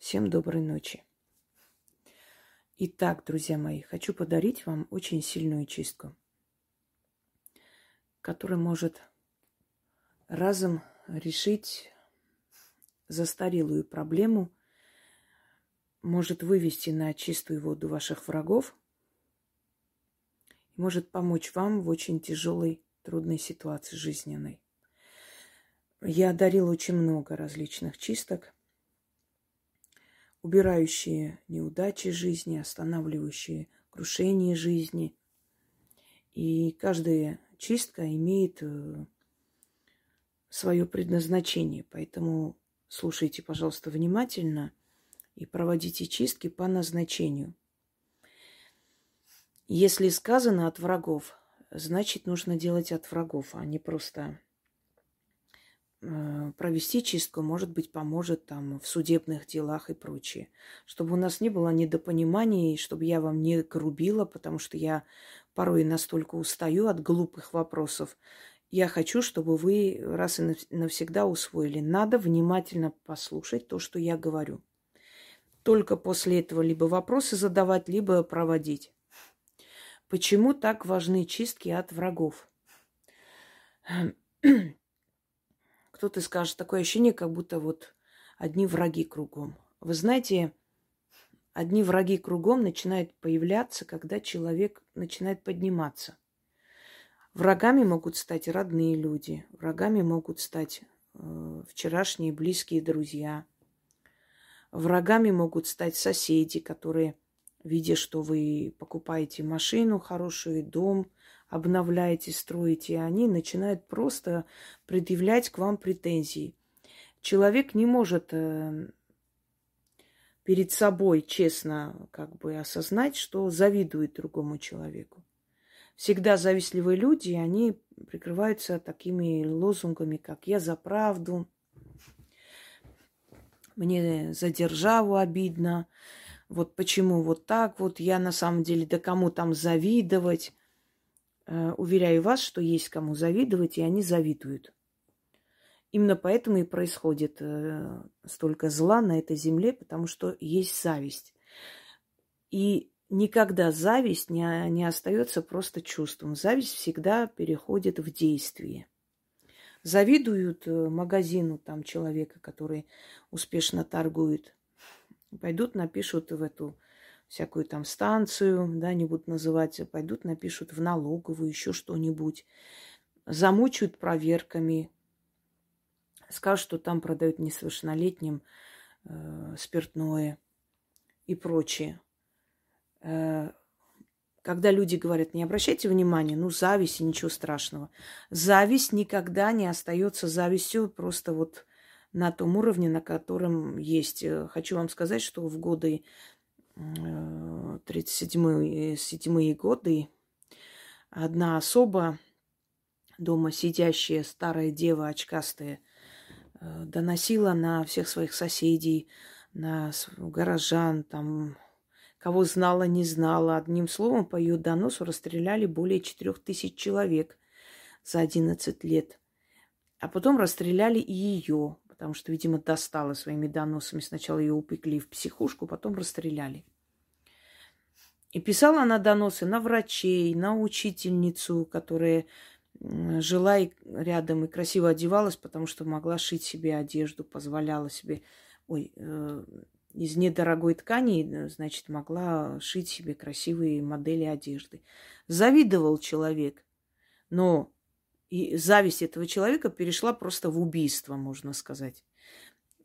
Всем доброй ночи. Итак, друзья мои, хочу подарить вам очень сильную чистку, которая может разом решить застарелую проблему, может вывести на чистую воду ваших врагов и может помочь вам в очень тяжелой, трудной ситуации жизненной. Я дарила очень много различных чисток – убирающие неудачи жизни, останавливающие крушение жизни. И каждая чистка имеет э, свое предназначение. Поэтому слушайте, пожалуйста, внимательно и проводите чистки по назначению. Если сказано от врагов, значит нужно делать от врагов, а не просто провести чистку, может быть, поможет там в судебных делах и прочее. Чтобы у нас не было недопониманий, чтобы я вам не грубила, потому что я порой настолько устаю от глупых вопросов. Я хочу, чтобы вы раз и навсегда усвоили. Надо внимательно послушать то, что я говорю. Только после этого либо вопросы задавать, либо проводить. Почему так важны чистки от врагов? Кто-то скажет, такое ощущение, как будто вот одни враги кругом. Вы знаете, одни враги кругом начинают появляться, когда человек начинает подниматься. Врагами могут стать родные люди, врагами могут стать э, вчерашние близкие друзья. Врагами могут стать соседи, которые, видя, что вы покупаете машину хорошую, дом, обновляете, строите, они начинают просто предъявлять к вам претензии. Человек не может э, перед собой честно как бы осознать, что завидует другому человеку. Всегда завистливые люди, они прикрываются такими лозунгами, как «я за правду», «мне за державу обидно», вот почему вот так вот, я на самом деле, да кому там завидовать. Э, уверяю вас, что есть кому завидовать, и они завидуют. Именно поэтому и происходит э, столько зла на этой земле, потому что есть зависть. И никогда зависть не, не остается просто чувством. Зависть всегда переходит в действие. Завидуют э, магазину там человека, который успешно торгует. Пойдут, напишут в эту всякую там станцию, да, не будут называть, пойдут, напишут в налоговую, еще что-нибудь, замучают проверками, скажут, что там продают несовершеннолетним э, спиртное и прочее. Э, когда люди говорят, не обращайте внимания, ну, зависть и ничего страшного. Зависть никогда не остается завистью, просто вот на том уровне, на котором есть. Э, хочу вам сказать, что в годы 37-е годы одна особа, дома сидящая старая дева очкастая, э, доносила на всех своих соседей, на горожан, там, кого знала, не знала. Одним словом, по ее доносу расстреляли более четырех тысяч человек за 11 лет. А потом расстреляли и ее, потому что, видимо, достала своими доносами. Сначала ее упекли в психушку, потом расстреляли. И писала она доносы на врачей, на учительницу, которая жила и рядом и красиво одевалась, потому что могла шить себе одежду, позволяла себе, ой, э, из недорогой ткани, значит, могла шить себе красивые модели одежды. Завидовал человек, но и зависть этого человека перешла просто в убийство, можно сказать.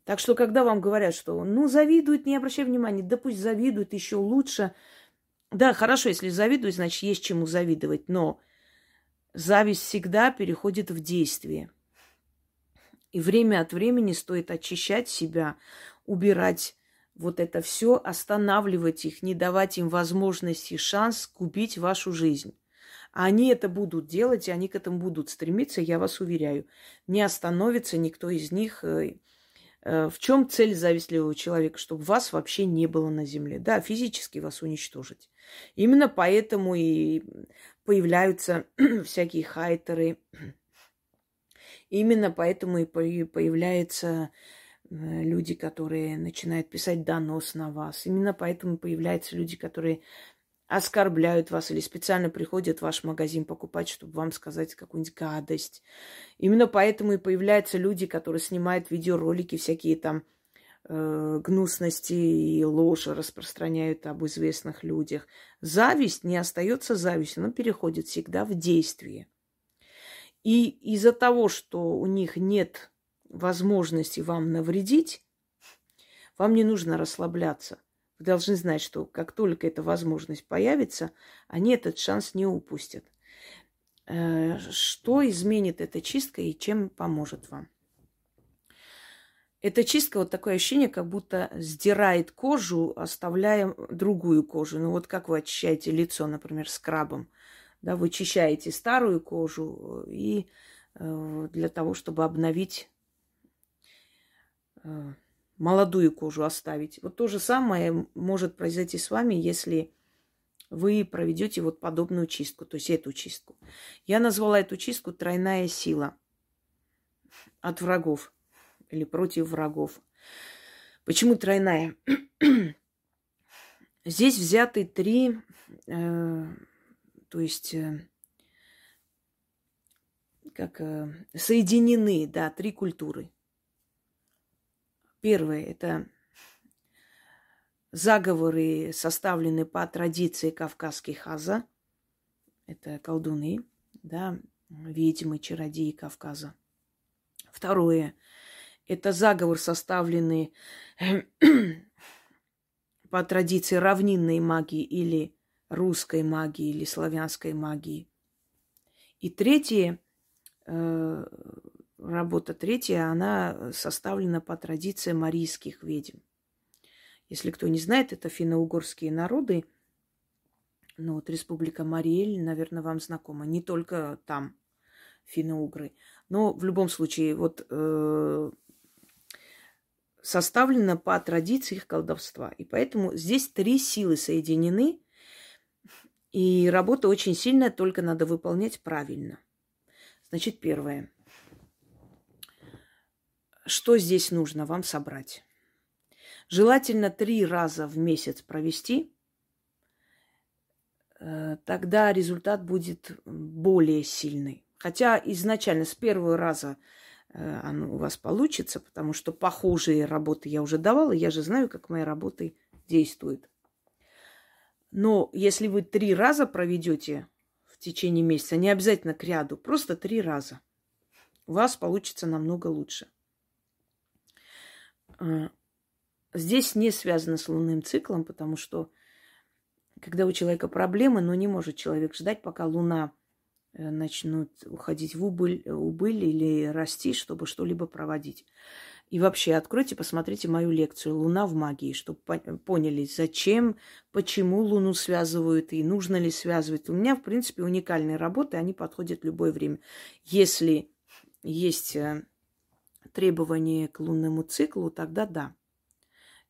Так что, когда вам говорят, что ну завидует, не обращай внимания, да пусть завидует еще лучше. Да, хорошо, если завидует, значит, есть чему завидовать, но зависть всегда переходит в действие. И время от времени стоит очищать себя, убирать вот это все, останавливать их, не давать им возможности, шанс купить вашу жизнь. Они это будут делать, и они к этому будут стремиться, я вас уверяю. Не остановится никто из них. Э, э, в чем цель завистливого человека? Чтобы вас вообще не было на земле. Да, физически вас уничтожить. Именно поэтому и появляются всякие хайтеры. Именно поэтому и появляются э, люди, которые начинают писать донос на вас. Именно поэтому появляются люди, которые оскорбляют вас или специально приходят в ваш магазин покупать, чтобы вам сказать какую-нибудь гадость. Именно поэтому и появляются люди, которые снимают видеоролики, всякие там э, гнусности и ложь распространяют об известных людях. Зависть не остается завистью, она переходит всегда в действие. И из-за того, что у них нет возможности вам навредить, вам не нужно расслабляться. Вы должны знать, что как только эта возможность появится, они этот шанс не упустят. Э, что изменит эта чистка и чем поможет вам? Эта чистка, вот такое ощущение, как будто сдирает кожу, оставляя другую кожу. Ну вот как вы очищаете лицо, например, скрабом. Да, вы очищаете старую кожу и э, для того, чтобы обновить э, молодую кожу оставить. Вот то же самое может произойти с вами, если вы проведете вот подобную чистку, то есть эту чистку. Я назвала эту чистку тройная сила от врагов или против врагов. Почему тройная? Здесь взяты три, э, то есть э, как э, соединены, да, три культуры. Первое – это заговоры, составленные по традиции кавказских хаза. Это колдуны, да, ведьмы, чародеи Кавказа. Второе – это заговор, составленный по традиции равнинной магии или русской магии или славянской магии. И третье э, работа третья, она составлена по традиции марийских ведьм. Если кто не знает, это финно-угорские народы. Ну вот Республика Мариэль, наверное, вам знакома. Не только там финно-угры. Но в любом случае, вот э, составлено по традиции их колдовства. И поэтому здесь три силы соединены. И работа очень сильная, только надо выполнять правильно. Значит, первое – что здесь нужно вам собрать? Желательно три раза в месяц провести, э, тогда результат будет более сильный. Хотя изначально с первого раза э, оно у вас получится, потому что похожие работы я уже давала, я же знаю, как мои работы действуют. Но если вы три раза проведете в течение месяца, не обязательно к ряду, просто три раза, у вас получится намного лучше. А, здесь не связано с лунным циклом, потому что когда у человека проблемы, но не может человек ждать, пока луна э, начнут уходить в убыль, убыль или расти, чтобы что-либо проводить. И вообще, откройте, посмотрите мою лекцию «Луна в магии», чтобы поняли, зачем, почему Луну связывают и нужно ли связывать. У меня, в принципе, уникальные работы, они подходят в любое время. Если есть требования к лунному циклу, тогда да.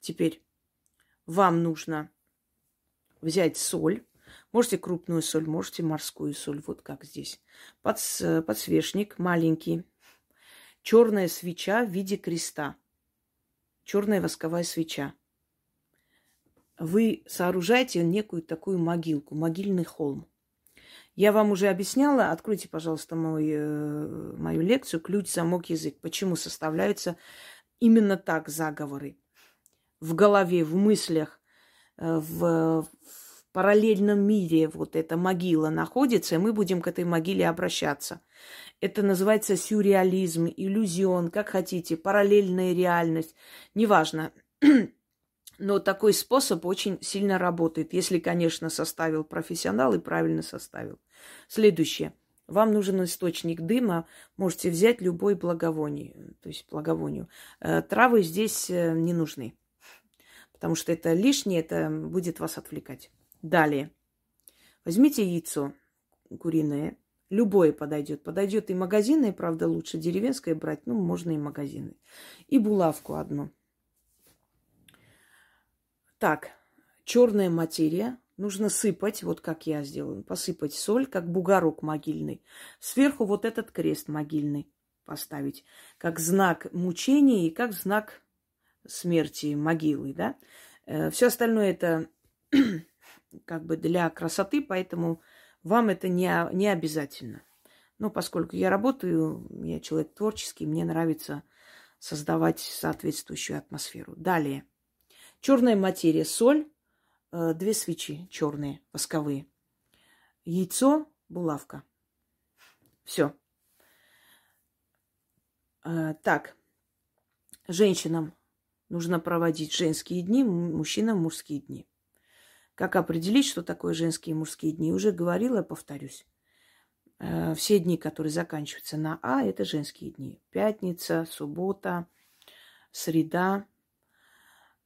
Теперь вам нужно взять соль. Можете крупную соль, можете морскую соль, вот как здесь. Подс, подсвечник маленький. Черная свеча в виде креста. Черная восковая свеча. Вы сооружаете некую такую могилку, могильный холм. Я вам уже объясняла, откройте, пожалуйста, мой, э, мою лекцию «Ключ, замок, язык». Почему составляются именно так заговоры. В голове, в мыслях, э, в, в параллельном мире вот эта могила находится, и мы будем к этой могиле обращаться. Это называется сюрреализм, иллюзион, как хотите, параллельная реальность. Неважно. Но такой способ очень сильно работает, если, конечно, составил профессионал и правильно составил. Следующее. Вам нужен источник дыма. Можете взять любой благовоние, то есть благовонию. Э, травы здесь э, не нужны, потому что это лишнее, это будет вас отвлекать. Далее. Возьмите яйцо куриное, Любое подойдет. Подойдет и магазинное, правда, лучше деревенское брать, ну, можно и магазины. И булавку одну. Так, черная материя. Нужно сыпать, вот как я сделаю, посыпать соль, как бугорок могильный. Сверху вот этот крест могильный поставить, как знак мучения и как знак смерти, могилы, да. Все остальное это как бы для красоты, поэтому вам это не, не обязательно. Но поскольку я работаю, я человек творческий, мне нравится создавать соответствующую атмосферу. Далее. Черная материя, соль, э, две свечи черные, восковые. Яйцо, булавка. Все. Э, так. Женщинам нужно проводить женские дни, мужчинам мужские дни. Как определить, что такое женские и мужские дни? Уже говорила, повторюсь. Э, все дни, которые заканчиваются на А, это женские дни. Пятница, суббота, среда.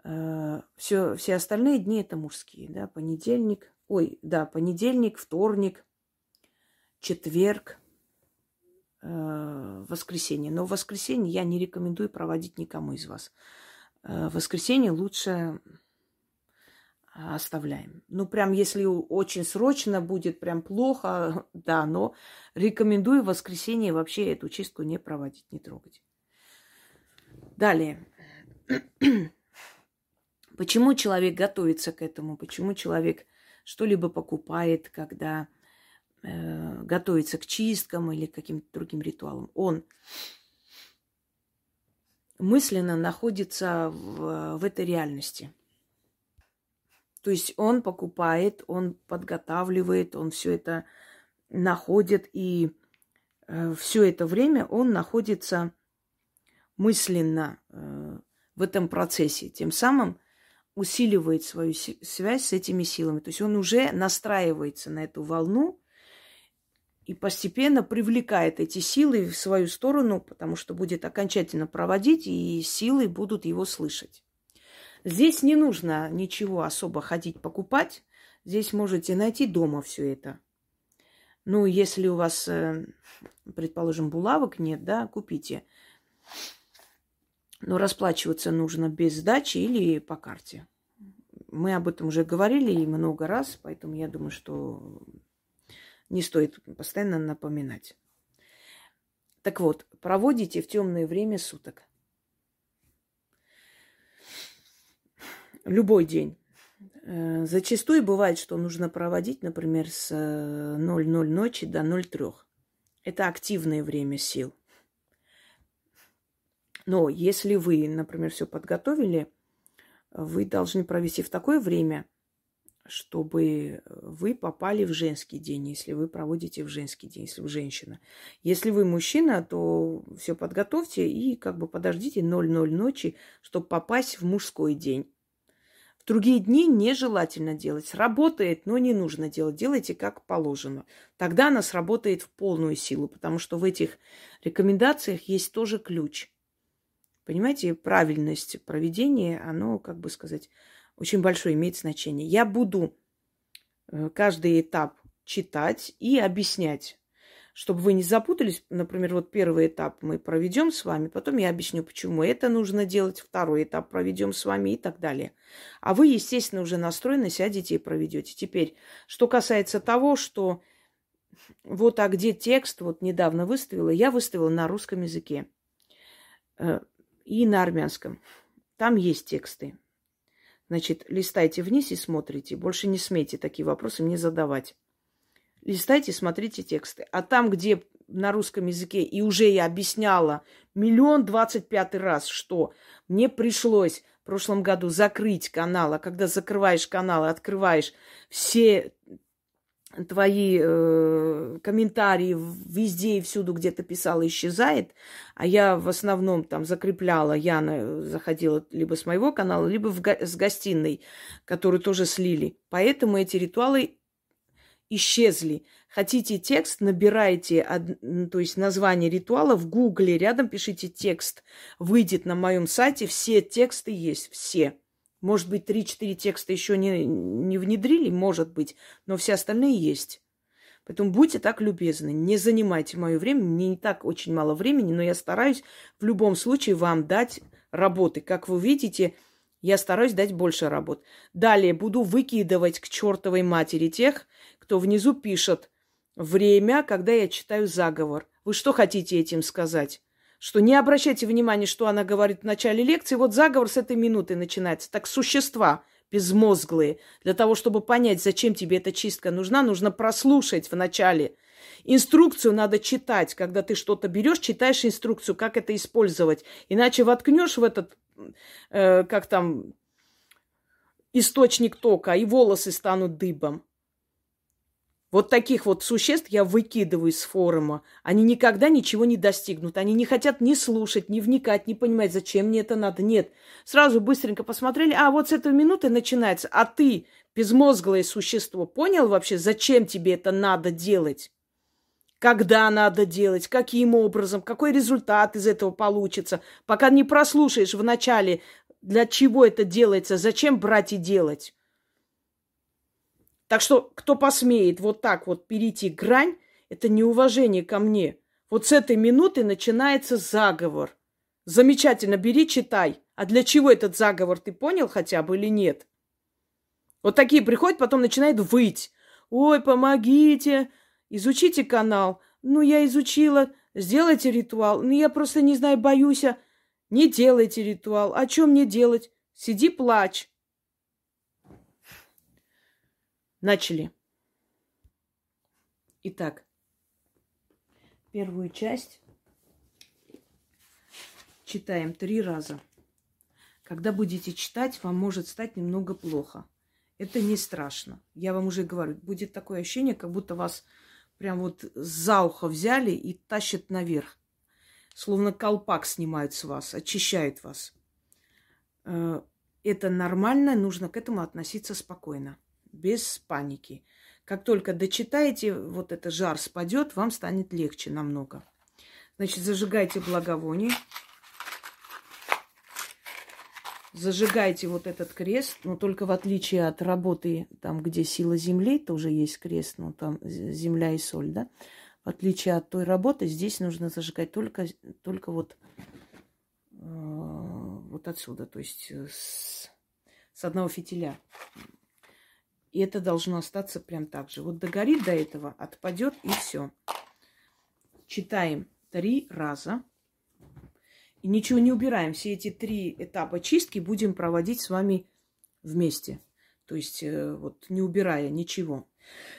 Все, э, все остальные дни это мужские. Да? Понедельник, ой, да, понедельник, вторник, четверг, э, воскресенье. Но воскресенье я не рекомендую проводить никому из вас. В воскресенье лучше оставляем. Ну, прям если очень срочно будет, прям плохо, да, но рекомендую воскресенье вообще эту чистку не проводить, не трогать. Далее. Почему человек готовится к этому? Почему человек что-либо покупает, когда э, готовится к чисткам или к каким-то другим ритуалам? Он мысленно находится в, в этой реальности – то есть он покупает, он подготавливает, он все это находит, и э, все это время он находится мысленно э, в этом процессе. Тем самым усиливает свою связь с этими силами. То есть он уже настраивается на эту волну и постепенно привлекает эти силы в свою сторону, потому что будет окончательно проводить, и силы будут его слышать. Здесь не нужно ничего особо ходить покупать. Здесь можете найти дома все это. Ну, если у вас, э, предположим, булавок нет, да, купите. Но расплачиваться нужно без сдачи или по карте. Мы об этом уже говорили и много раз, поэтому я думаю, что не стоит постоянно напоминать. Так вот, проводите в темное время суток. любой день. Э, зачастую бывает, что нужно проводить, например, с 00 э, ночи до 03. Это активное время сил. Но если вы, например, все подготовили, вы должны провести в такое время, чтобы вы попали в женский день, если вы проводите в женский день, если вы женщина. Если вы мужчина, то все подготовьте и как бы подождите 00 ночи, чтобы попасть в мужской день. В другие дни нежелательно делать. Работает, но не нужно делать. Делайте как положено. Тогда она сработает в полную силу, потому что в этих рекомендациях есть тоже ключ. Понимаете, правильность проведения, оно, как бы сказать, очень большое имеет значение. Я буду э, каждый этап читать и объяснять чтобы вы не запутались, например, вот первый этап мы проведем с вами, потом я объясню, почему это нужно делать, второй этап проведем с вами и так далее. А вы, естественно, уже настроены, сядете и проведете. Теперь, что касается того, что вот а где текст, вот недавно выставила, я выставила на русском языке э, и на армянском. Там есть тексты. Значит, листайте вниз и смотрите. Больше не смейте такие вопросы мне задавать листайте, смотрите тексты. А там, где на русском языке, и уже я объясняла миллион двадцать пятый раз, что мне пришлось в прошлом году закрыть канал, а когда закрываешь канал и открываешь все твои э, комментарии везде и всюду, где ты писала, исчезает, а я в основном там закрепляла, Яна заходила либо с моего канала, либо в го- с гостиной, которую тоже слили. Поэтому эти ритуалы исчезли. Хотите текст, набирайте, то есть название ритуала в гугле, рядом пишите текст. Выйдет на моем сайте, все тексты есть, все. Может быть, 3-4 текста еще не, не внедрили, может быть, но все остальные есть. Поэтому будьте так любезны, не занимайте мое время. Мне не так очень мало времени, но я стараюсь в любом случае вам дать работы. Как вы видите, я стараюсь дать больше работ. Далее буду выкидывать к чертовой матери тех, кто внизу пишет время, когда я читаю заговор. Вы что хотите этим сказать? Что не обращайте внимания, что она говорит в начале лекции. Вот заговор с этой минуты начинается. Так существа безмозглые. Для того, чтобы понять, зачем тебе эта чистка нужна, нужно прослушать в начале. Инструкцию надо читать. Когда ты что-то берешь, читаешь инструкцию, как это использовать. Иначе воткнешь в этот, э, как там, источник тока, и волосы станут дыбом. Вот таких вот существ я выкидываю из форума. Они никогда ничего не достигнут. Они не хотят ни слушать, ни вникать, ни понимать, зачем мне это надо. Нет. Сразу быстренько посмотрели, а вот с этой минуты начинается. А ты, безмозглое существо, понял вообще, зачем тебе это надо делать? Когда надо делать, каким образом, какой результат из этого получится. Пока не прослушаешь в начале, для чего это делается, зачем брать и делать. Так что, кто посмеет вот так вот перейти грань, это неуважение ко мне. Вот с этой минуты начинается заговор. Замечательно, бери, читай. А для чего этот заговор, ты понял хотя бы или нет? Вот такие приходят, потом начинают выть. Ой, помогите, изучите канал. Ну, я изучила, сделайте ритуал. Ну, я просто не знаю, боюсь. А не делайте ритуал. А что мне делать? Сиди, плачь. Начали. Итак, первую часть читаем три раза. Когда будете читать, вам может стать немного плохо. Это не страшно. Я вам уже говорю, будет такое ощущение, как будто вас прям вот за ухо взяли и тащат наверх. Словно колпак снимают с вас, очищают вас. Э, это нормально, нужно к этому относиться спокойно без паники. Как только дочитаете, вот этот жар спадет, вам станет легче намного. Значит, зажигайте благовоние. Зажигайте вот этот крест, но только в отличие от работы, там, где сила земли, тоже есть крест, но там земля и соль, да. В отличие от той работы, здесь нужно зажигать только, только вот, э, вот отсюда, то есть с, с одного фитиля. И это должно остаться прям так же. Вот догорит до этого, отпадет и все. Читаем три раза. И ничего не убираем. Все эти три этапа чистки будем проводить с вами вместе. То есть э, вот не убирая ничего.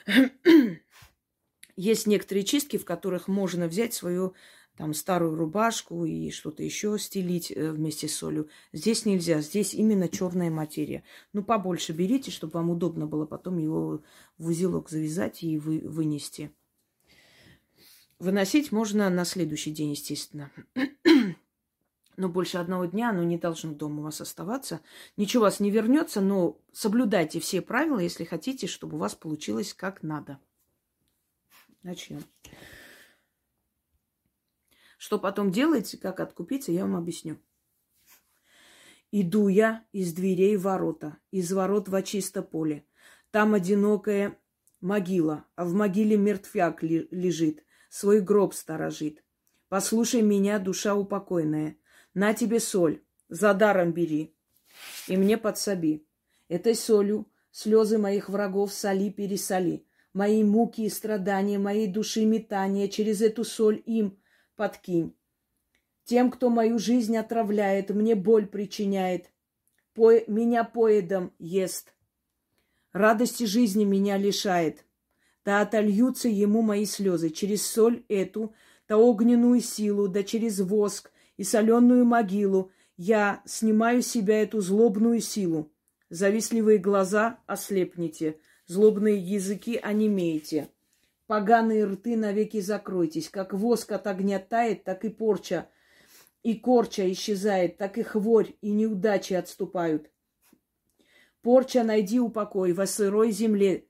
Есть некоторые чистки, в которых можно взять свою там старую рубашку и что-то еще стелить э, вместе с солью. Здесь нельзя, здесь именно черная материя. Ну, побольше берите, чтобы вам удобно было потом его в узелок завязать и вы, вынести. Выносить можно на следующий день, естественно. Но больше одного дня оно не должно дома у вас оставаться. Ничего у вас не вернется, но соблюдайте все правила, если хотите, чтобы у вас получилось как надо. Начнем. Что потом делать, как откупиться, я вам объясню. Иду я из дверей ворота, из ворот во чисто поле. Там одинокая могила, а в могиле мертвяк лежит, свой гроб сторожит. Послушай меня, душа упокойная, на тебе соль, за даром бери, и мне подсоби. Этой солью слезы моих врагов соли-пересоли, мои муки и страдания, моей души метания через эту соль им подкинь. Тем, кто мою жизнь отравляет, мне боль причиняет, по... меня поедом ест, радости жизни меня лишает. Да отольются ему мои слезы через соль эту, да огненную силу, да через воск и соленую могилу я снимаю с себя эту злобную силу. Завистливые глаза ослепните, злобные языки онемеете. Поганые рты навеки закройтесь. Как воск от огня тает, так и порча и корча исчезает, так и хворь и неудачи отступают. Порча, найди упокой во сырой земле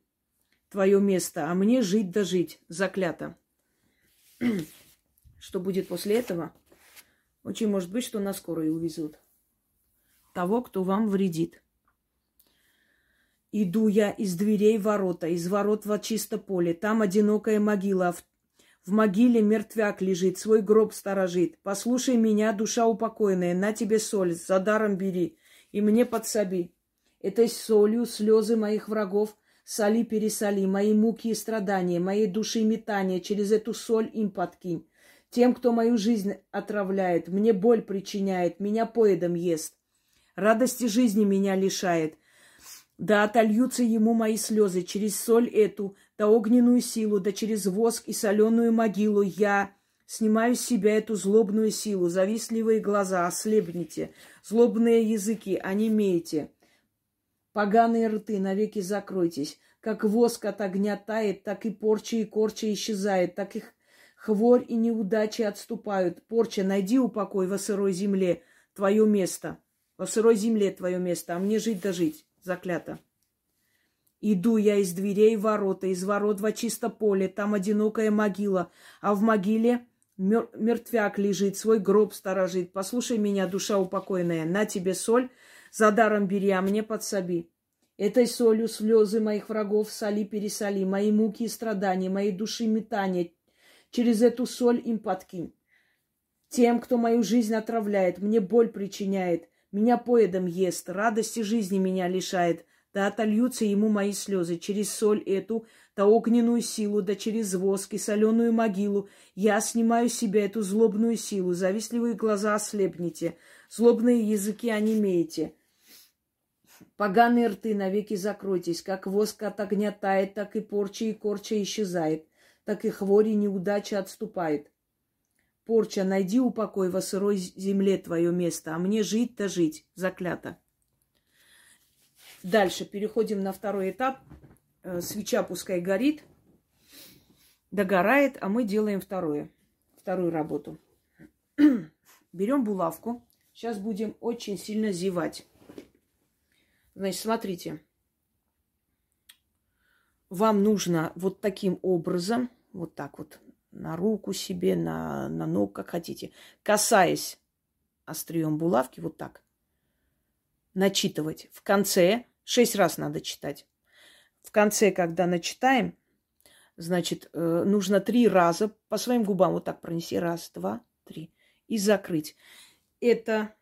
твое место, а мне жить да жить, заклято. Что будет после этого? Очень может быть, что на скорой увезут. Того, кто вам вредит. Иду я из дверей ворота, из ворот во чисто поле. Там одинокая могила. В, могиле мертвяк лежит, свой гроб сторожит. Послушай меня, душа упокойная, на тебе соль, за даром бери, и мне подсоби. Этой солью слезы моих врагов соли-пересоли, мои муки и страдания, моей души метания, через эту соль им подкинь. Тем, кто мою жизнь отравляет, мне боль причиняет, меня поедом ест. Радости жизни меня лишает. Да отольются ему мои слезы через соль эту, да огненную силу, да через воск и соленую могилу я снимаю с себя эту злобную силу. Завистливые глаза, ослепните, злобные языки, онемейте. Поганые рты, навеки закройтесь. Как воск от огня тает, так и порча и корча исчезает, так их хворь и неудачи отступают. Порча, найди упокой во сырой земле твое место. Во сырой земле твое место, а мне жить да жить заклято. Иду я из дверей ворота, из ворот во чисто поле, там одинокая могила, а в могиле мер- мертвяк лежит, свой гроб сторожит. Послушай меня, душа упокойная, на тебе соль, за даром бери, а мне подсоби. Этой солью слезы моих врагов соли пересоли, мои муки и страдания, мои души метания, через эту соль им подкинь. Тем, кто мою жизнь отравляет, мне боль причиняет, меня поедом ест, радости жизни меня лишает, да отольются ему мои слезы через соль эту, да огненную силу, да через воск и соленую могилу. Я снимаю себя эту злобную силу, завистливые глаза ослепните, злобные языки онемеете. Поганые рты навеки закройтесь, как воск от огня тает, так и порча и корча исчезает, так и хвори неудача отступает. Порча, найди упокой во сырой земле твое место, а мне жить-то жить, заклято. Дальше переходим на второй этап. Э, свеча пускай горит, догорает, а мы делаем второе, вторую работу. Берем булавку. Сейчас будем очень сильно зевать. Значит, смотрите. Вам нужно вот таким образом, вот так вот на руку себе, на, на ногу, как хотите, касаясь острием булавки, вот так, начитывать. В конце, шесть раз надо читать. В конце, когда начитаем, значит, э, нужно три раза по своим губам вот так пронести. Раз, два, три. И закрыть. Это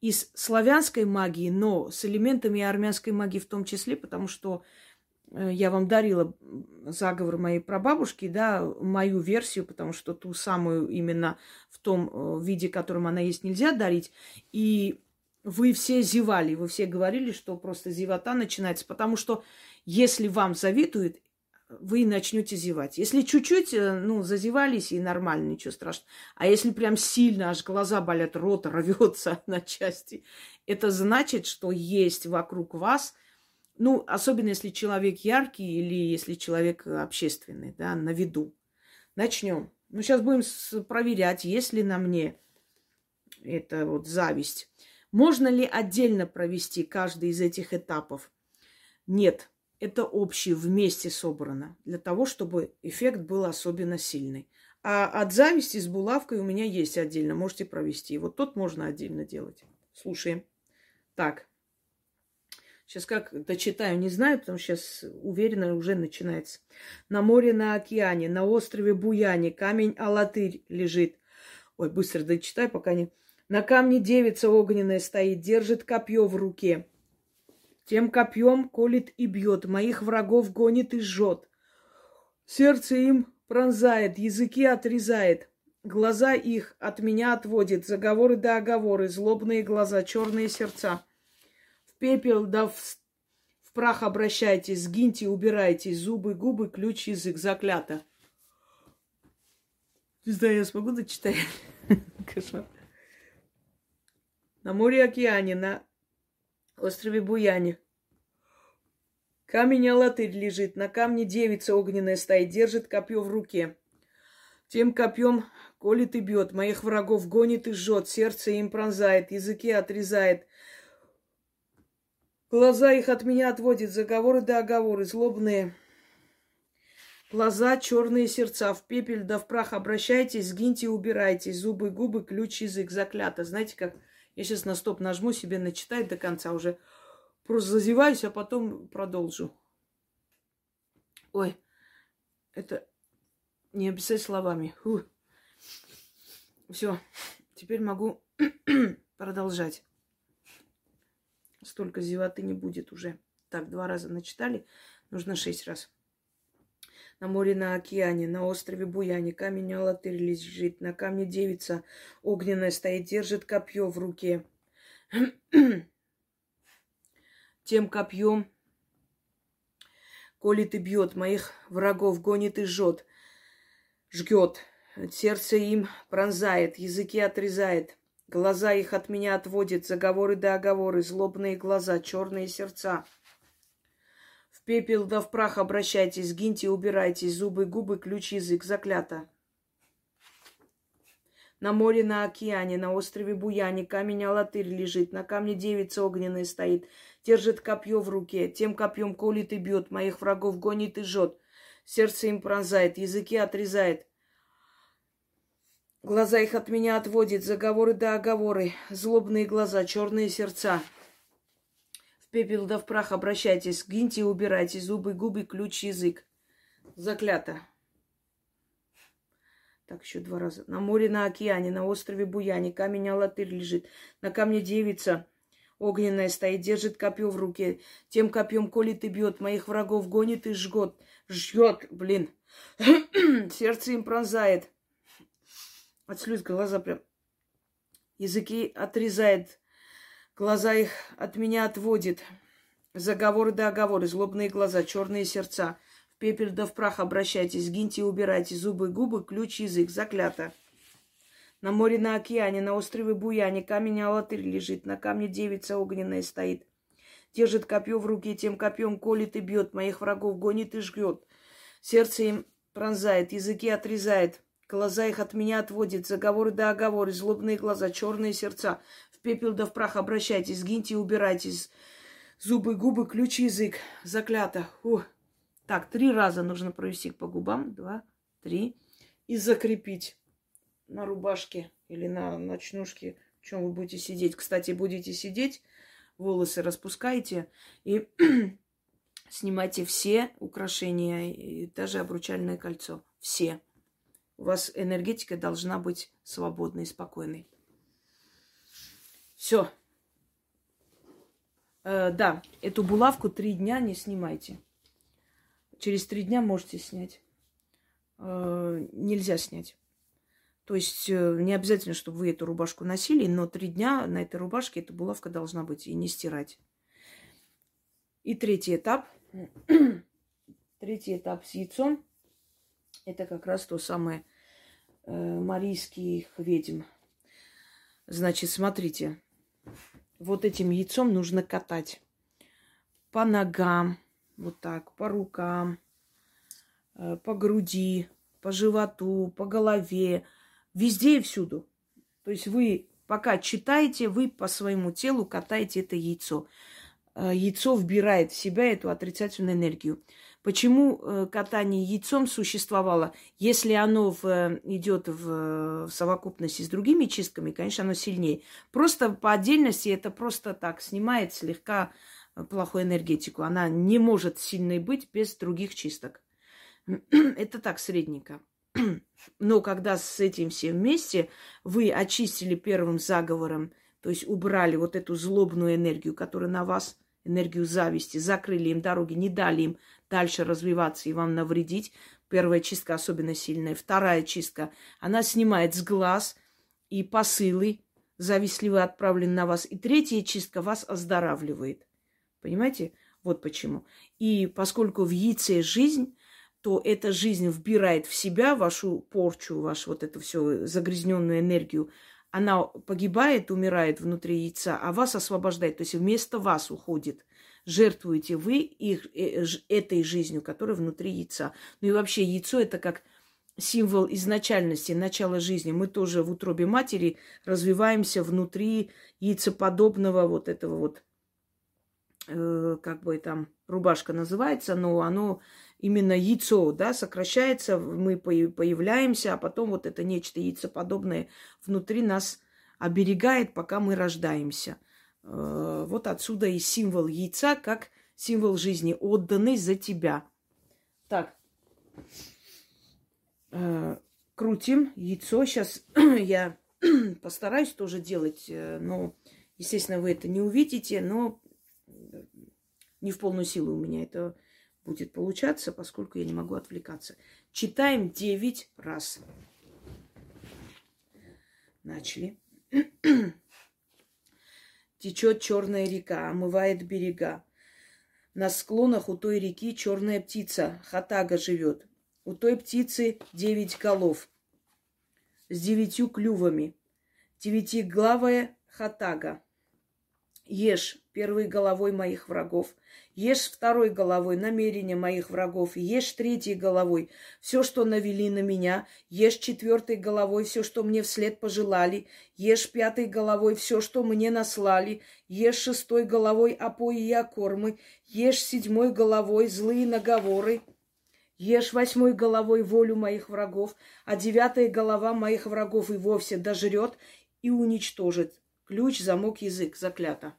из славянской магии, но с элементами армянской магии в том числе, потому что я вам дарила заговор моей прабабушки, да, мою версию, потому что ту самую именно в том э, виде, которым она есть, нельзя дарить. И вы все зевали, вы все говорили, что просто зевота начинается, потому что если вам завидуют, вы начнете зевать. Если чуть-чуть, э, ну, зазевались и нормально, ничего страшного. А если прям сильно, аж глаза болят, рот рвется на части, это значит, что есть вокруг вас – ну, особенно если человек яркий или если человек общественный, да, на виду. Начнем. Ну, сейчас будем проверять, есть ли на мне это вот зависть. Можно ли отдельно провести каждый из этих этапов? Нет, это общее, вместе собрано, для того, чтобы эффект был особенно сильный. А от зависти с булавкой у меня есть отдельно, можете провести. Вот тот можно отдельно делать. Слушаем. Так, Сейчас как дочитаю, не знаю, потому что сейчас уверенно уже начинается. На море, на океане, на острове Буяне камень Алатырь лежит. Ой, быстро дочитай, пока не... На камне девица огненная стоит, держит копье в руке. Тем копьем колет и бьет, моих врагов гонит и жжет. Сердце им пронзает, языки отрезает, глаза их от меня отводит, заговоры да оговоры, злобные глаза, черные сердца пепел, да в, в прах обращайтесь, сгиньте, убирайте зубы, губы, ключ, язык, заклято. Не знаю, я смогу дочитать? Кошмар. На море океане, на острове Буяне. Камень Алатырь лежит, на камне девица огненная стоит, держит копье в руке. Тем копьем колет и бьет, моих врагов гонит и жжет, сердце им пронзает, языки отрезает, Глаза их от меня отводят, заговоры да оговоры, злобные. Глаза, черные сердца, в пепель да в прах обращайтесь, сгиньте и убирайтесь. Зубы, губы, ключ, язык, заклято. Знаете, как я сейчас на стоп нажму, себе начитать до конца уже. Просто зазеваюсь, а потом продолжу. Ой, это не описать словами. Все, теперь могу продолжать столько зевоты не будет уже. Так, два раза начитали, нужно шесть раз. На море, на океане, на острове Буяне, камень Алатырь лежит, на камне девица огненная стоит, держит копье в руке. Тем копьем колит и бьет, моих врагов гонит и жжет, жгет, сердце им пронзает, языки отрезает, глаза их от меня отводит, заговоры да оговоры, злобные глаза, черные сердца. В пепел да в прах обращайтесь, гиньте, убирайтесь, зубы, губы, ключ, язык, заклято. На море, на океане, на острове Буяне камень Алатырь лежит, на камне девица огненная стоит, держит копье в руке, тем копьем колит и бьет, моих врагов гонит и жжет, сердце им пронзает, языки отрезает, глаза их от меня отводит, заговоры да оговоры, злобные глаза, черные сердца. В пепел да в прах обращайтесь, гиньте и убирайте, зубы, губы, ключ, язык. Заклято. Так, еще два раза. На море, на океане, на острове Буяне камень Алатырь лежит. На камне девица огненная стоит, держит копье в руке. Тем копьем колит и бьет, моих врагов гонит и жгет. Жжет, блин. Сердце им пронзает. От слез глаза прям. Языки отрезает. Глаза их от меня отводит. Заговоры да оговоры, злобные глаза, черные сердца пепель да в прах обращайтесь, гиньте и убирайте зубы, губы, ключ, язык, заклято. На море, на океане, на острове Буяне камень Алатырь лежит, на камне девица огненная стоит. Держит копье в руке, тем копьем колит и бьет, моих врагов гонит и жгет. Сердце им пронзает, языки отрезает, глаза их от меня отводит, заговоры да оговоры, злобные глаза, черные сердца. В пепел да в прах обращайтесь, гиньте и убирайтесь. Зубы, губы, ключ, язык. Заклято. Ух. Так, три раза нужно провести по губам. Два, три. И закрепить на рубашке или на ночнушке, в чем вы будете сидеть. Кстати, будете сидеть, волосы распускайте и снимайте все украшения, и даже обручальное кольцо. Все. У вас энергетика должна быть свободной, спокойной. Все. Э, да, эту булавку три дня не снимайте. Через три дня можете снять. Э, нельзя снять. То есть э, не обязательно, чтобы вы эту рубашку носили, но три дня на этой рубашке эта булавка должна быть и не стирать. И третий этап. третий этап с яйцом. Это как раз то самое марийских ведьм. Значит, смотрите. Вот этим яйцом нужно катать по ногам, вот так, по рукам, э, по груди, по животу, по голове, везде и всюду. То есть вы пока читаете, вы по своему телу катаете это яйцо. Э, яйцо вбирает в себя эту отрицательную энергию. Почему э, катание яйцом существовало? Если оно в, идет в, в совокупности с другими чистками, конечно, оно сильнее. Просто по отдельности это просто так снимает слегка плохую энергетику. Она не может сильной быть без других чисток. Это так, средненько. Но когда с этим все вместе вы очистили первым заговором, то есть убрали вот эту злобную энергию, которая на вас, энергию зависти, закрыли им дороги, не дали им дальше развиваться и вам навредить. Первая чистка особенно сильная. Вторая чистка, она снимает с глаз и посылы, завистливо отправлены на вас. И третья чистка вас оздоравливает. Понимаете? Вот почему. И поскольку в яйце жизнь, то эта жизнь вбирает в себя вашу порчу, вашу вот эту всю загрязненную энергию. Она погибает, умирает внутри яйца, а вас освобождает. То есть вместо вас уходит. Жертвуете вы их, э, этой жизнью, которая внутри яйца. Ну и вообще яйцо это как символ изначальности, начала жизни. Мы тоже в утробе матери развиваемся внутри яйцеподобного вот этого вот Э, как бы там рубашка называется, но оно именно яйцо, да, сокращается, мы появляемся, а потом вот это нечто яйцеподобное внутри нас оберегает, пока мы рождаемся. Э, вот отсюда и символ яйца, как символ жизни, отданный за тебя. Так, э, крутим яйцо. Сейчас я постараюсь тоже делать, но, естественно, вы это не увидите, но не в полную силу у меня это будет получаться, поскольку я не могу отвлекаться. Читаем девять раз. Начали. Течет черная река, омывает берега. На склонах у той реки черная птица, хатага живет. У той птицы девять голов с девятью клювами. Девятиглавая хатага. Ешь первой головой моих врагов, ешь второй головой намерения моих врагов, ешь третьей головой все, что навели на меня, ешь четвертой головой все, что мне вслед пожелали, ешь пятой головой все, что мне наслали, ешь шестой головой опои и окормы, ешь седьмой головой злые наговоры, Ешь восьмой головой волю моих врагов, а девятая голова моих врагов и вовсе дожрет и уничтожит. Ключ, замок, язык. Заклято.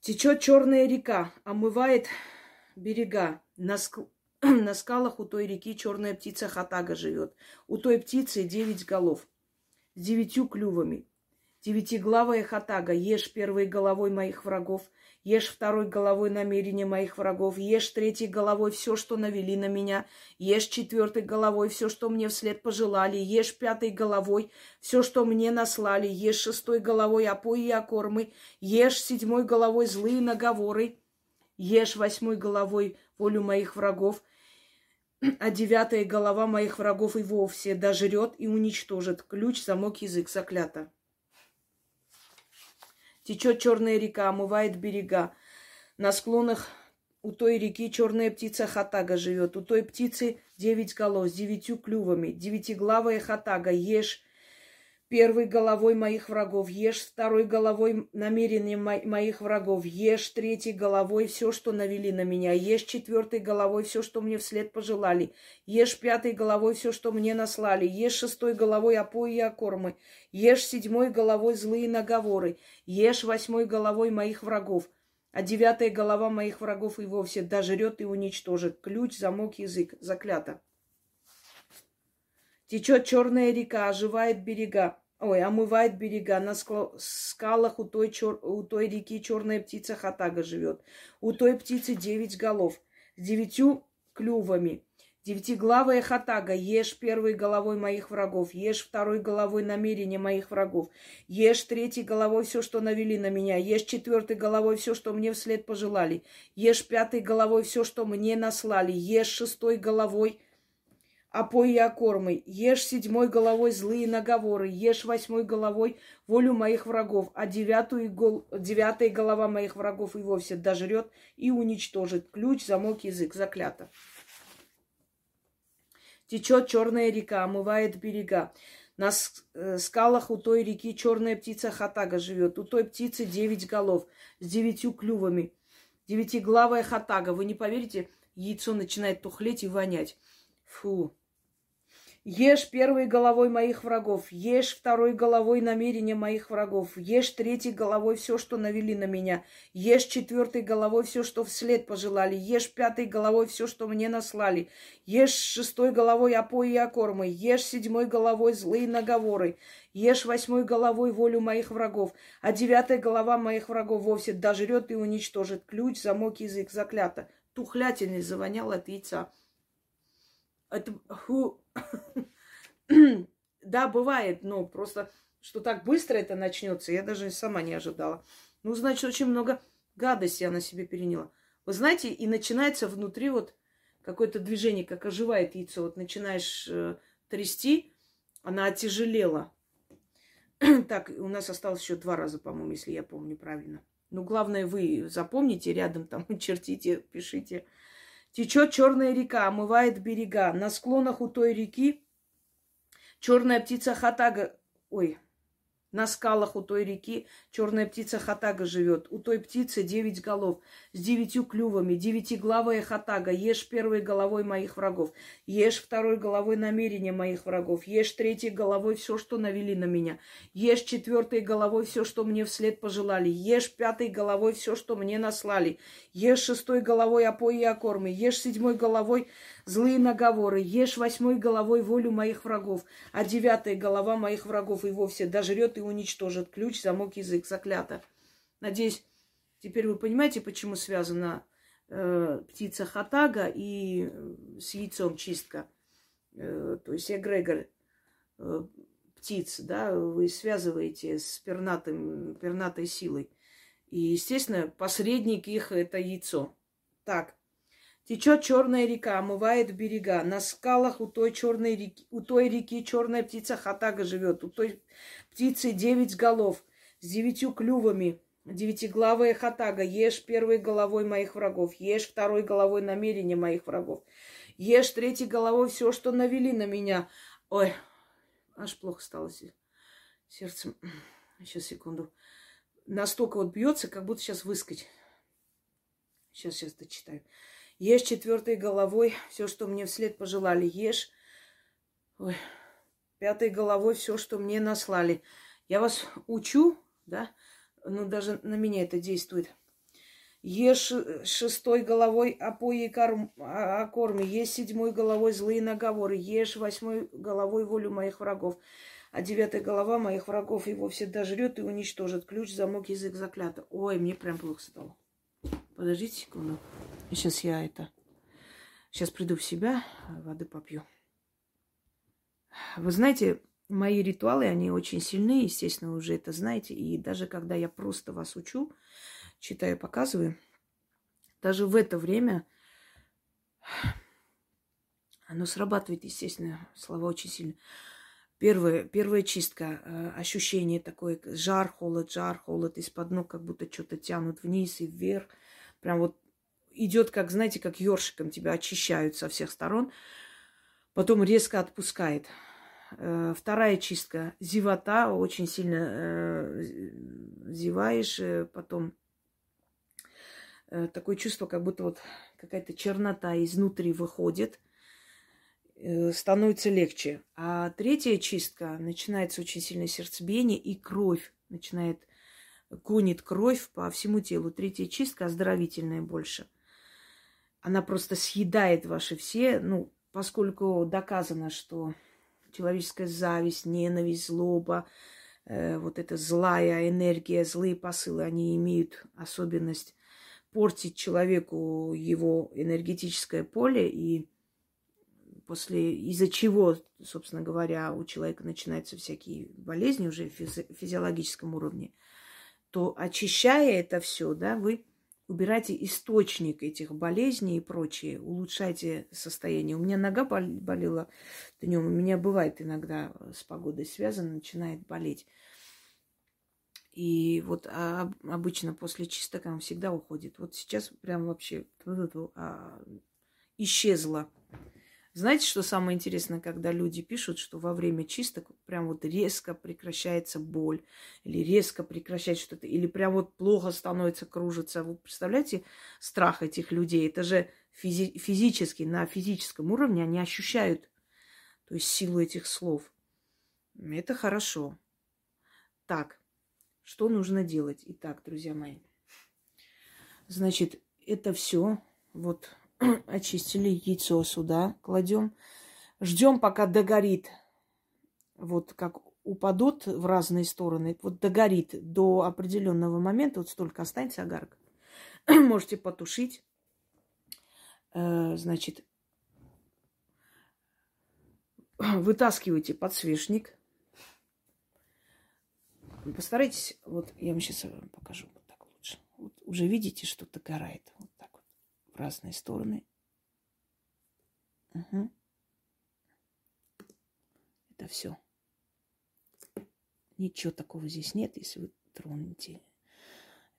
Течет черная река, омывает берега. На, ск... на скалах у той реки черная птица хатага живет. У той птицы девять голов с девятью клювами. Девятиглавая хатага, ешь первой головой моих врагов, ешь второй головой намерения моих врагов, ешь третьей головой все, что навели на меня, ешь четвертой головой все, что мне вслед пожелали, ешь пятой головой все, что мне наслали, ешь шестой головой опои и окормы, ешь седьмой головой злые наговоры, ешь восьмой головой волю моих врагов, а девятая голова моих врагов и вовсе дожрет и уничтожит. Ключ, замок, язык, заклято. Течет черная река, омывает берега. На склонах у той реки черная птица хатага живет. У той птицы девять голов с девятью клювами. Девятиглавая хатага, ешь первой головой моих врагов, ешь второй головой намерением мо- моих врагов, ешь третьей головой все, что навели на меня, ешь четвертой головой все, что мне вслед пожелали, ешь пятой головой все, что мне наслали, ешь шестой головой опои и окормы, ешь седьмой головой злые наговоры, ешь восьмой головой моих врагов, а девятая голова моих врагов и вовсе дожрет и уничтожит. Ключ, замок, язык. Заклято. Течет черная река, оживает берега. Ой, омывает берега. На скалах у той, чер... у той реки черная птица хатага живет. У той птицы девять голов. С девятью клювами. Девятиглавая хатага, ешь первой головой моих врагов, ешь второй головой намерения моих врагов, ешь третьей головой все, что навели на меня, ешь четвертой головой все, что мне вслед пожелали, ешь пятой головой все, что мне наслали, ешь шестой головой опой и окормы, ешь седьмой головой злые наговоры, ешь восьмой головой волю моих врагов, а девятую гол... девятая голова моих врагов и вовсе дожрет и уничтожит. Ключ, замок, язык, заклято. Течет черная река, омывает берега. На э, скалах у той реки черная птица хатага живет. У той птицы девять голов с девятью клювами. Девятиглавая хатага. Вы не поверите, яйцо начинает тухлеть и вонять. Фу. Ешь первой головой моих врагов, ешь второй головой намерения моих врагов, ешь третьей головой все, что навели на меня, ешь четвертой головой все, что вслед пожелали, ешь пятой головой все, что мне наслали, ешь шестой головой опои и окормы, ешь седьмой головой злые наговоры, ешь восьмой головой волю моих врагов, а девятая голова моих врагов вовсе дожрет и уничтожит. Ключ, замок, язык, заклято. Тухлятельный завонял от яйца. Это... да, бывает, но просто, что так быстро это начнется, я даже сама не ожидала. Ну, значит, очень много гадости она себе переняла. Вы знаете, и начинается внутри вот какое-то движение, как оживает яйцо. Вот начинаешь э, трясти, она отяжелела. так, у нас осталось еще два раза, по-моему, если я помню правильно. Ну, главное, вы запомните рядом, там, чертите, пишите. Течет черная река, омывает берега. На склонах у той реки черная птица хатага... Ой, на скалах у той реки черная птица хатага живет. У той птицы девять голов с девятью клювами. Девятиглавая хатага. Ешь первой головой моих врагов. Ешь второй головой намерения моих врагов. Ешь третьей головой все, что навели на меня. Ешь четвертой головой все, что мне вслед пожелали. Ешь пятой головой все, что мне наслали. Ешь шестой головой опои и окормы. Ешь седьмой головой злые наговоры, ешь восьмой головой волю моих врагов, а девятая голова моих врагов и вовсе дожрет и уничтожит. Ключ, замок, язык, заклято. Надеюсь, Теперь вы понимаете, почему связана э, птица хатага и э, с яйцом чистка. Э, то есть эгрегор э, птиц, да, вы связываете с пернатым, пернатой силой. И, естественно, посредник их это яйцо. Так, Течет черная река, омывает берега. На скалах у той черной реки, у той реки черная птица хатага живет. У той птицы девять голов с девятью клювами. Девятиглавая хатага, ешь первой головой моих врагов, ешь второй головой намерения моих врагов, ешь третьей головой все, что навели на меня. Ой, аж плохо стало сердцем. Сейчас, секунду. Настолько вот бьется, как будто сейчас выскочить. Сейчас, сейчас дочитаю. Ешь четвертой головой все, что мне вслед пожелали. Ешь Ой. пятой головой все, что мне наслали. Я вас учу, да? Ну, даже на меня это действует. Ешь шестой головой опои корм, о корме, ешь седьмой головой злые наговоры, ешь восьмой головой волю моих врагов, а девятая голова моих врагов его все дожрет и уничтожит. Ключ, замок, язык заклято. Ой, мне прям плохо стало. Подождите секунду. Сейчас я это... Сейчас приду в себя, воды попью. Вы знаете, мои ритуалы, они очень сильны, естественно, вы уже это знаете. И даже когда я просто вас учу, читаю, показываю, даже в это время оно срабатывает, естественно, слова очень сильно. Первая, первая чистка, э, ощущение такое, жар, холод, жар, холод, из-под ног как будто что-то тянут вниз и вверх. Прям вот идет, как, знаете, как ёршиком тебя очищают со всех сторон, потом резко отпускает. Э, вторая чистка. Зевота, очень сильно э, зеваешь, э, потом такое чувство, как будто вот какая-то чернота изнутри выходит, становится легче. А третья чистка, начинается очень сильное сердцебиение и кровь начинает гонит кровь по всему телу. Третья чистка оздоровительная больше – она просто съедает ваши все, ну, поскольку доказано, что человеческая зависть, ненависть, злоба, э, вот эта злая энергия, злые посылы, они имеют особенность портить человеку его энергетическое поле, и после из-за чего, собственно говоря, у человека начинаются всякие болезни уже в физи- физиологическом уровне, то очищая это все, да, вы убирайте источник этих болезней и прочее, улучшайте состояние. У меня нога болела днем, у меня бывает иногда с погодой связано, начинает болеть. И вот а, обычно после чисток он всегда уходит. Вот сейчас прям вообще а, исчезла знаете, что самое интересное, когда люди пишут, что во время чисток прям вот резко прекращается боль, или резко прекращается что-то, или прям вот плохо становится, кружится. Вы представляете страх этих людей? Это же физи- физически, на физическом уровне они ощущают, то есть силу этих слов. Это хорошо. Так, что нужно делать? Итак, друзья мои, значит, это все вот очистили яйцо сюда, кладем. Ждем, пока догорит. Вот как упадут в разные стороны, вот догорит до определенного момента, вот столько останется огарок. Можете потушить. Э, значит, вытаскивайте подсвечник. Постарайтесь, вот я вам сейчас покажу вот так лучше. Вот уже видите, что догорает. Вот в разные стороны. Угу. Это все. Ничего такого здесь нет, если вы тронете.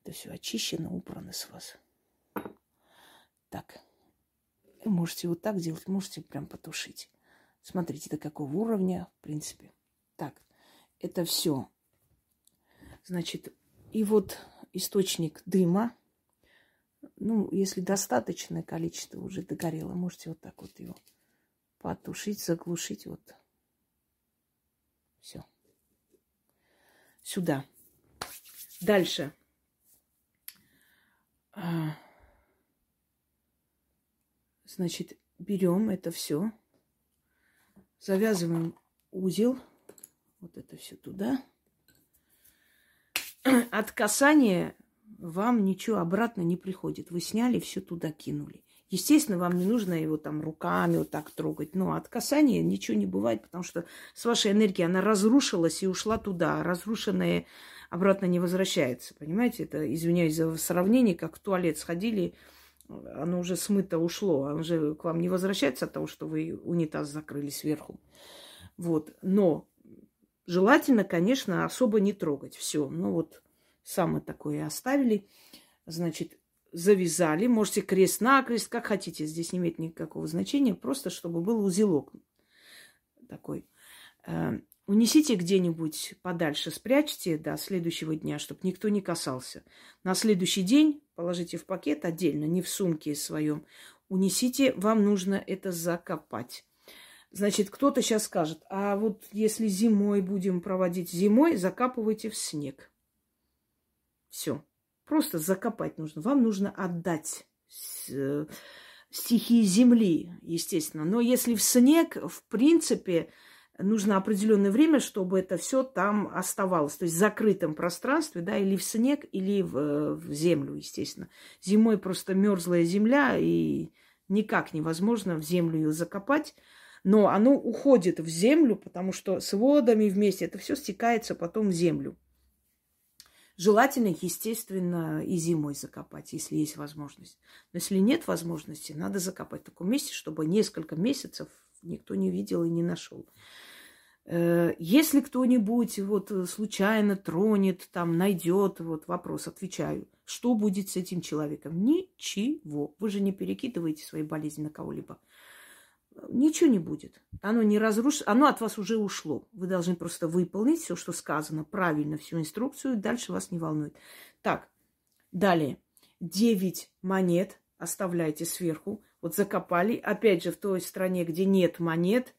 Это все очищено, убрано с вас. Так. Можете вот так делать, можете прям потушить. Смотрите, до какого уровня, в принципе. Так, это все. Значит, и вот источник дыма ну, если достаточное количество уже догорело, можете вот так вот его потушить, заглушить. Вот. Все. Сюда. Дальше. А, значит, берем это все, завязываем узел, вот это все туда. От касания вам ничего обратно не приходит. Вы сняли, все туда кинули. Естественно, вам не нужно его там руками вот так трогать. Но от касания ничего не бывает, потому что с вашей энергией она разрушилась и ушла туда. А разрушенная обратно не возвращается. Понимаете? Это, извиняюсь за сравнение, как в туалет сходили, оно уже смыто ушло. Оно уже к вам не возвращается от того, что вы унитаз закрыли сверху. Вот. Но желательно, конечно, особо не трогать. Все. Ну вот самое такое оставили. Значит, завязали. Можете крест-накрест, как хотите. Здесь не имеет никакого значения. Просто, чтобы был узелок такой. Э, унесите где-нибудь подальше, спрячьте до следующего дня, чтобы никто не касался. На следующий день положите в пакет отдельно, не в сумке своем. Унесите, вам нужно это закопать. Значит, кто-то сейчас скажет, а вот если зимой будем проводить зимой, закапывайте в снег. Все. Просто закопать нужно. Вам нужно отдать э, стихии земли, естественно. Но если в снег, в принципе, нужно определенное время, чтобы это все там оставалось. То есть в закрытом пространстве, да, или в снег, или в, э, в землю, естественно. Зимой просто мерзлая земля, и никак невозможно в землю ее закопать. Но оно уходит в землю, потому что с водами вместе это все стекается потом в землю. Желательно, естественно, и зимой закопать, если есть возможность. Но если нет возможности, надо закопать в таком месте, чтобы несколько месяцев никто не видел и не нашел. Э, если кто-нибудь вот случайно тронет, там найдет, вот вопрос отвечаю, что будет с этим человеком? Ничего. Вы же не перекидываете свои болезни на кого-либо ничего не будет. Оно не разрушится, оно от вас уже ушло. Вы должны просто выполнить все, что сказано, правильно, всю инструкцию, дальше вас не волнует. Так, далее. девять монет оставляйте сверху. Вот закопали, опять же, в той стране, где нет монет,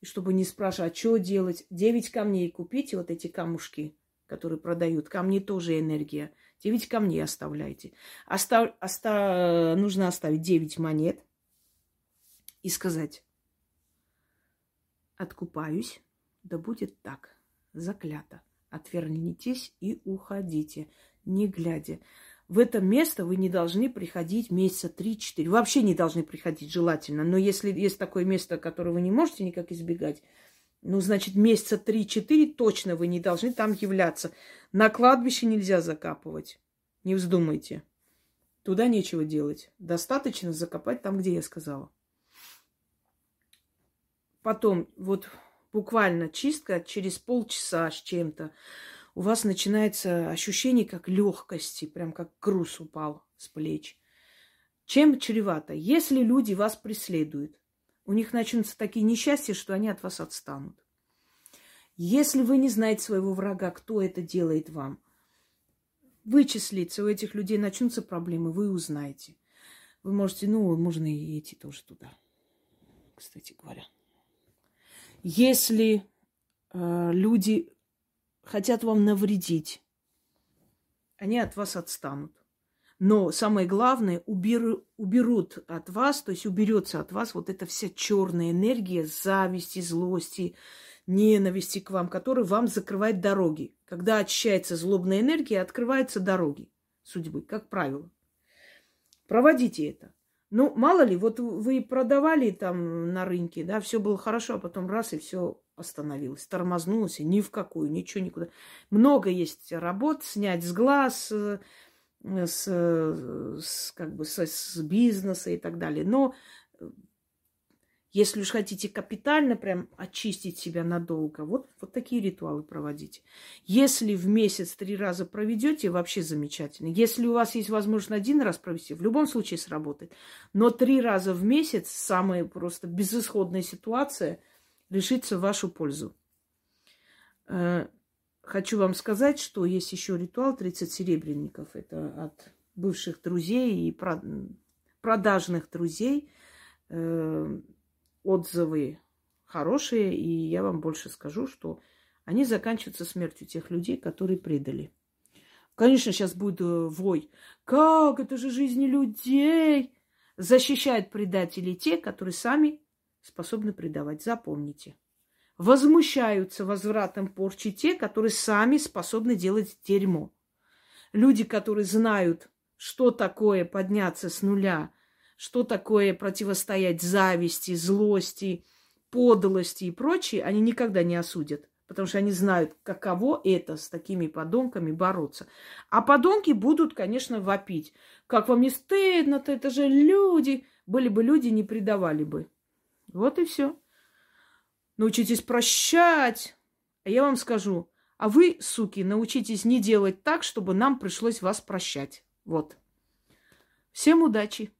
и чтобы не спрашивать, а что делать, девять камней купите, вот эти камушки, которые продают. Камни тоже энергия. Девять камней оставляйте. Остав... Оста... Нужно оставить девять монет и сказать, откупаюсь, да будет так, заклято. Отвернитесь и уходите, не глядя. В это место вы не должны приходить месяца 3-4. Вообще не должны приходить желательно. Но если есть такое место, которое вы не можете никак избегать, ну, значит, месяца 3-4 точно вы не должны там являться. На кладбище нельзя закапывать. Не вздумайте. Туда нечего делать. Достаточно закопать там, где я сказала. Потом вот буквально чистка через полчаса с чем-то у вас начинается ощущение как легкости, прям как груз упал с плеч. Чем чревато? Если люди вас преследуют, у них начнутся такие несчастья, что они от вас отстанут. Если вы не знаете своего врага, кто это делает вам, вычислиться у этих людей начнутся проблемы, вы узнаете. Вы можете, ну, можно и идти тоже туда, кстати говоря. Если э, люди хотят вам навредить, они от вас отстанут. Но самое главное, уберу, уберут от вас, то есть уберется от вас вот эта вся черная энергия зависти, злости, ненависти к вам, которая вам закрывает дороги. Когда очищается злобная энергия, открываются дороги судьбы, как правило. Проводите это. Ну, мало ли, вот вы продавали там на рынке, да, все было хорошо, а потом раз и все остановилось, тормознулось, и ни в какую, ничего никуда. Много есть работ снять с глаз, э, с, с как бы с, с бизнеса и так далее. Но если уж хотите капитально прям очистить себя надолго, вот, вот такие ритуалы проводите. Если в месяц три раза проведете, вообще замечательно. Если у вас есть возможность один раз провести, в любом случае сработает. Но три раза в месяц самая просто безысходная ситуация решится в вашу пользу. Э, хочу вам сказать, что есть еще ритуал 30 серебряников. Это от бывших друзей и продажных друзей э, отзывы хорошие, и я вам больше скажу, что они заканчиваются смертью тех людей, которые предали. Конечно, сейчас будет э, вой. Как? Это же жизни людей. Защищают предателей те, которые сами способны предавать. Запомните. Возмущаются возвратом порчи те, которые сами способны делать дерьмо. люди, которые знают, что такое подняться с нуля, что такое противостоять зависти, злости, подлости и прочее, они никогда не осудят. Потому что они знают, каково это с такими подонками бороться. А подонки будут, конечно, вопить. Как вам не стыдно-то, это же люди. Были бы люди, не предавали бы. Вот и все. Научитесь прощать. А я вам скажу, а вы, суки, научитесь не делать так, чтобы нам пришлось вас прощать. Вот. Всем удачи!